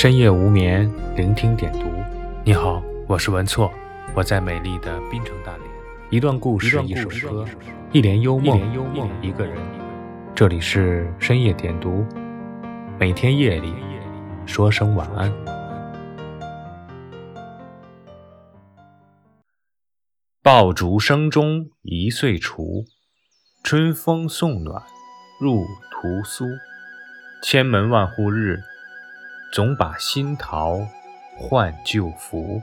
深夜无眠，聆听点读。你好，我是文措，我在美丽的滨城大连。一段故事，一首歌，一帘幽梦，一个人。这里是深夜点读，每天夜里说声晚安。爆竹声中一岁除，春风送暖入屠苏。千门万户日。总把新桃换旧符。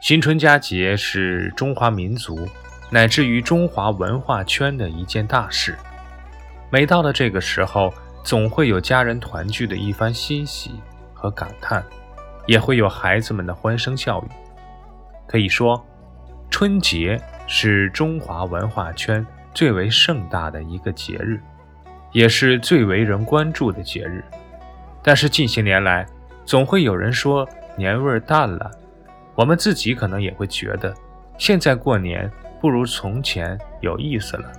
新春佳节是中华民族乃至于中华文化圈的一件大事。每到了这个时候，总会有家人团聚的一番欣喜和感叹，也会有孩子们的欢声笑语。可以说，春节是中华文化圈最为盛大的一个节日，也是最为人关注的节日。但是近些年来，总会有人说年味儿淡了，我们自己可能也会觉得，现在过年不如从前有意思了。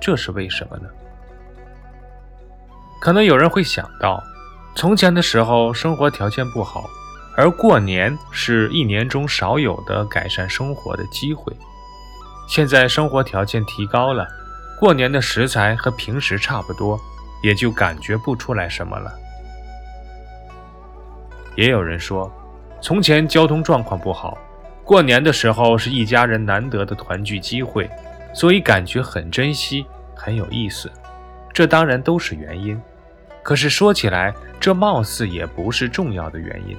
这是为什么呢？可能有人会想到，从前的时候生活条件不好，而过年是一年中少有的改善生活的机会。现在生活条件提高了，过年的食材和平时差不多，也就感觉不出来什么了。也有人说，从前交通状况不好，过年的时候是一家人难得的团聚机会，所以感觉很珍惜，很有意思。这当然都是原因，可是说起来，这貌似也不是重要的原因。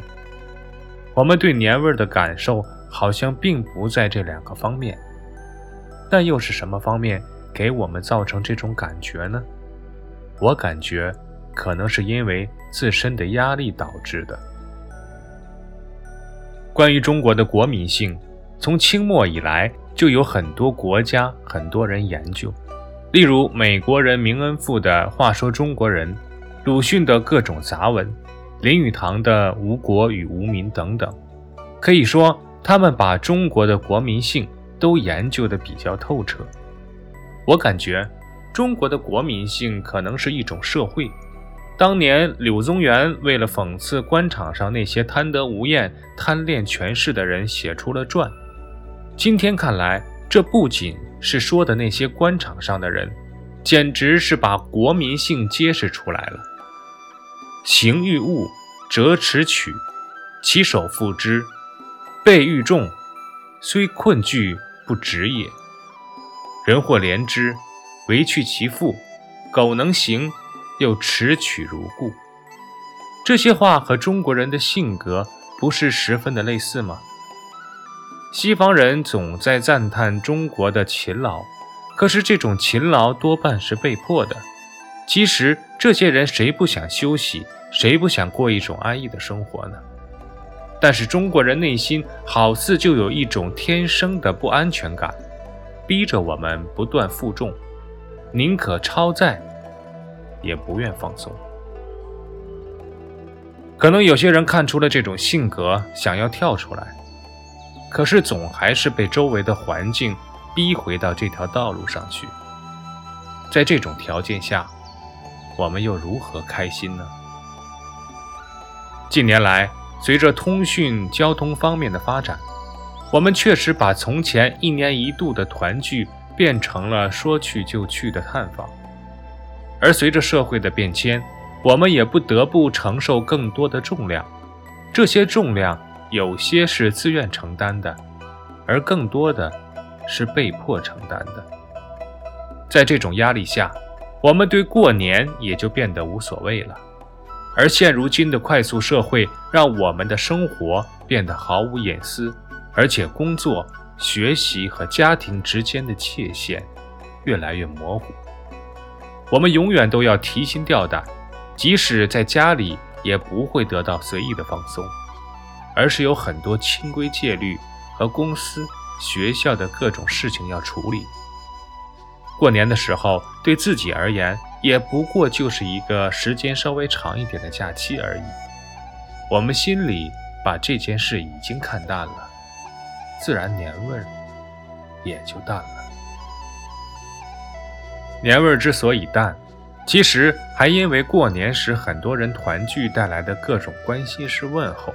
我们对年味的感受好像并不在这两个方面，但又是什么方面给我们造成这种感觉呢？我感觉，可能是因为自身的压力导致的。关于中国的国民性，从清末以来就有很多国家、很多人研究，例如美国人明恩富的《话说中国人》，鲁迅的各种杂文，林语堂的《吴国与无民》等等。可以说，他们把中国的国民性都研究得比较透彻。我感觉，中国的国民性可能是一种社会。当年柳宗元为了讽刺官场上那些贪得无厌、贪恋权势的人，写出了传。今天看来，这不仅是说的那些官场上的人，简直是把国民性揭示出来了。行欲物，折尺取，其手复之；备欲重，虽困惧不止也。人或怜之，唯去其父；苟能行。又持取如故，这些话和中国人的性格不是十分的类似吗？西方人总在赞叹中国的勤劳，可是这种勤劳多半是被迫的。其实这些人谁不想休息，谁不想过一种安逸的生活呢？但是中国人内心好似就有一种天生的不安全感，逼着我们不断负重，宁可超载。也不愿放松。可能有些人看出了这种性格，想要跳出来，可是总还是被周围的环境逼回到这条道路上去。在这种条件下，我们又如何开心呢？近年来，随着通讯、交通方面的发展，我们确实把从前一年一度的团聚变成了说去就去的探访。而随着社会的变迁，我们也不得不承受更多的重量。这些重量有些是自愿承担的，而更多的是被迫承担的。在这种压力下，我们对过年也就变得无所谓了。而现如今的快速社会，让我们的生活变得毫无隐私，而且工作、学习和家庭之间的界限越来越模糊。我们永远都要提心吊胆，即使在家里也不会得到随意的放松，而是有很多清规戒律和公司、学校的各种事情要处理。过年的时候，对自己而言，也不过就是一个时间稍微长一点的假期而已。我们心里把这件事已经看淡了，自然年味儿也就淡了。年味儿之所以淡，其实还因为过年时很多人团聚带来的各种关心式问候。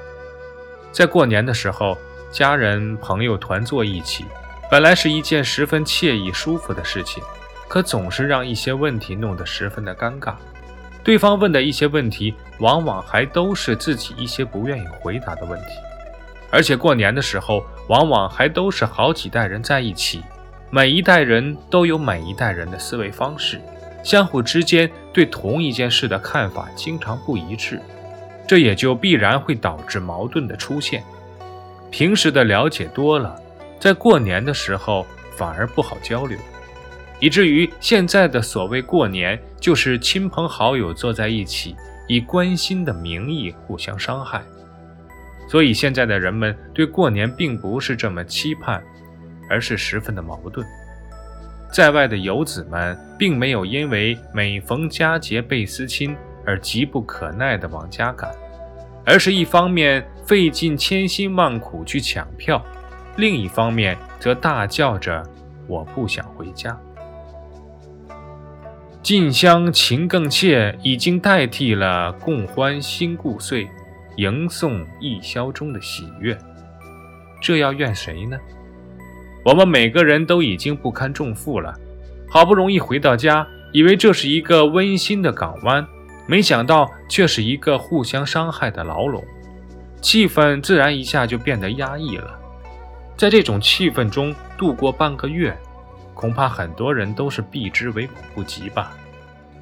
在过年的时候，家人朋友团坐一起，本来是一件十分惬意舒服的事情，可总是让一些问题弄得十分的尴尬。对方问的一些问题，往往还都是自己一些不愿意回答的问题。而且过年的时候，往往还都是好几代人在一起，每一代人都有每一代人的思维方式，相互之间对同一件事的看法经常不一致。这也就必然会导致矛盾的出现。平时的了解多了，在过年的时候反而不好交流，以至于现在的所谓过年，就是亲朋好友坐在一起，以关心的名义互相伤害。所以现在的人们对过年并不是这么期盼，而是十分的矛盾。在外的游子们并没有因为每逢佳节倍思亲。而急不可耐地往家赶，而是一方面费尽千辛万苦去抢票，另一方面则大叫着“我不想回家”。近乡情更怯已经代替了共欢新故岁、迎送异宵中的喜悦，这要怨谁呢？我们每个人都已经不堪重负了，好不容易回到家，以为这是一个温馨的港湾。没想到却是一个互相伤害的牢笼，气氛自然一下就变得压抑了。在这种气氛中度过半个月，恐怕很多人都是避之唯恐不及吧。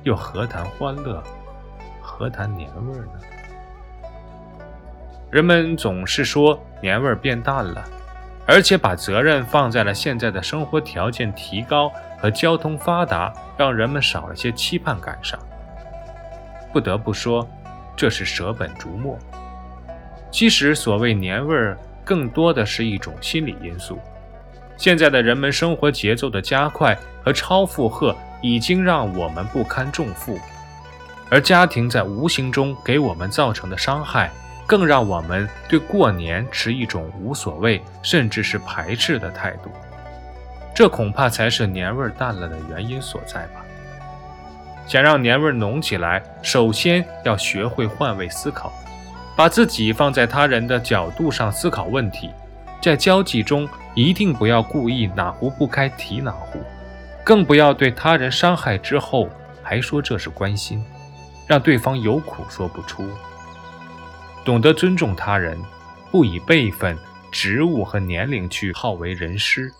又何谈欢乐，何谈年味呢？人们总是说年味变淡了，而且把责任放在了现在的生活条件提高和交通发达让人们少了些期盼感上。不得不说，这是舍本逐末。其实，所谓年味儿，更多的是一种心理因素。现在的人们生活节奏的加快和超负荷，已经让我们不堪重负，而家庭在无形中给我们造成的伤害，更让我们对过年持一种无所谓，甚至是排斥的态度。这恐怕才是年味淡了的原因所在吧。想让年味浓起来，首先要学会换位思考，把自己放在他人的角度上思考问题。在交际中，一定不要故意哪壶不开提哪壶，更不要对他人伤害之后还说这是关心，让对方有苦说不出。懂得尊重他人，不以辈分、职务和年龄去好为人师，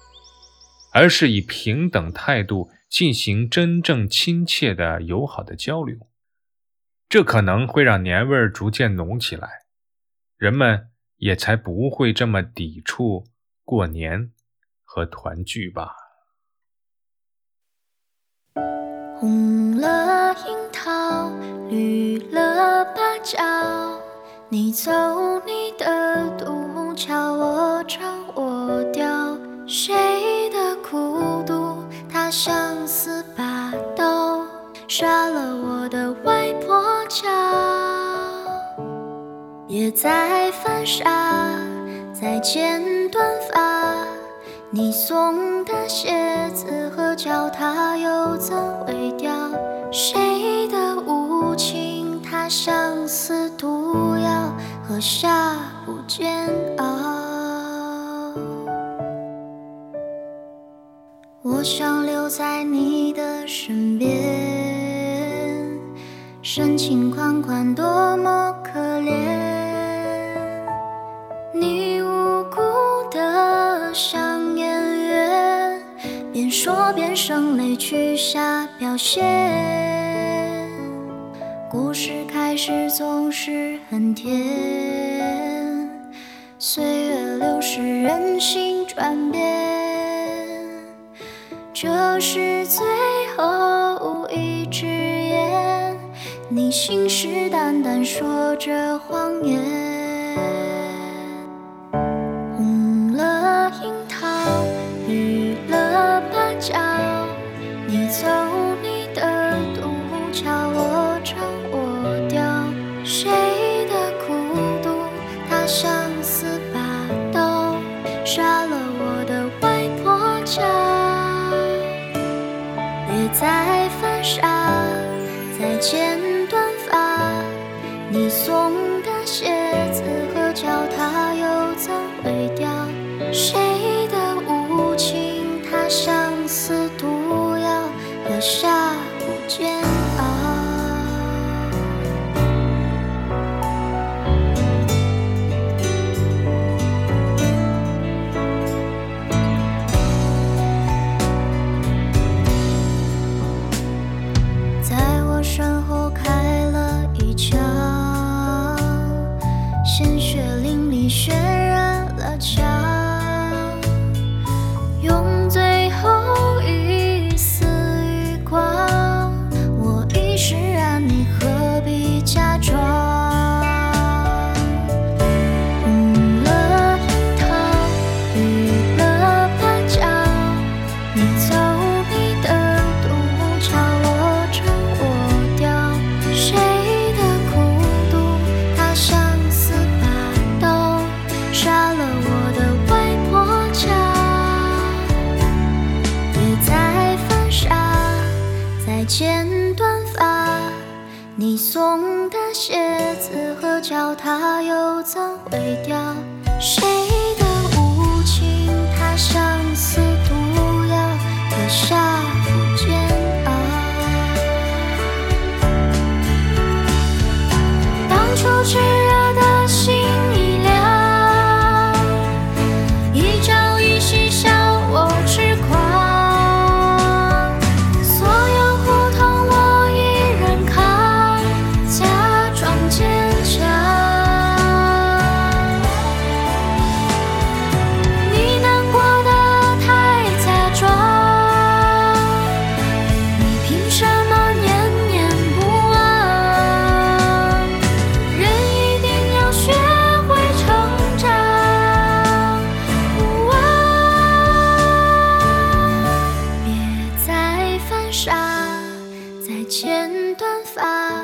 而是以平等态度。进行真正亲切的、友好的交流，这可能会让年味儿逐渐浓起来，人们也才不会这么抵触过年和团聚吧。红了樱桃，绿了芭蕉，你走你的独木桥，我唱我调，谁的孤独？他相思把刀，杀了我的外婆桥。也在犯傻，在剪短发。你送的鞋子和脚踏又怎会掉？谁的无情？他相思药，喝下不煎熬。我想留在你的身边，深情款款，多么可怜。你无辜的像演员，边说边声泪去下表现。故事开始总是很甜，岁月流逝，人心转变。这是最后一支烟，你信誓旦旦说着谎言。杀了我的外婆家。别再犯傻，再见。剪短发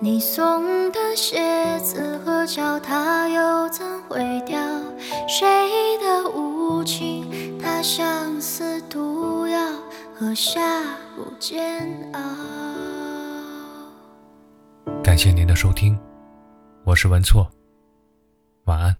你送的鞋子和脚它又怎会掉谁的无情它像似毒药喝下不煎熬？感谢您的收听我是文措晚安。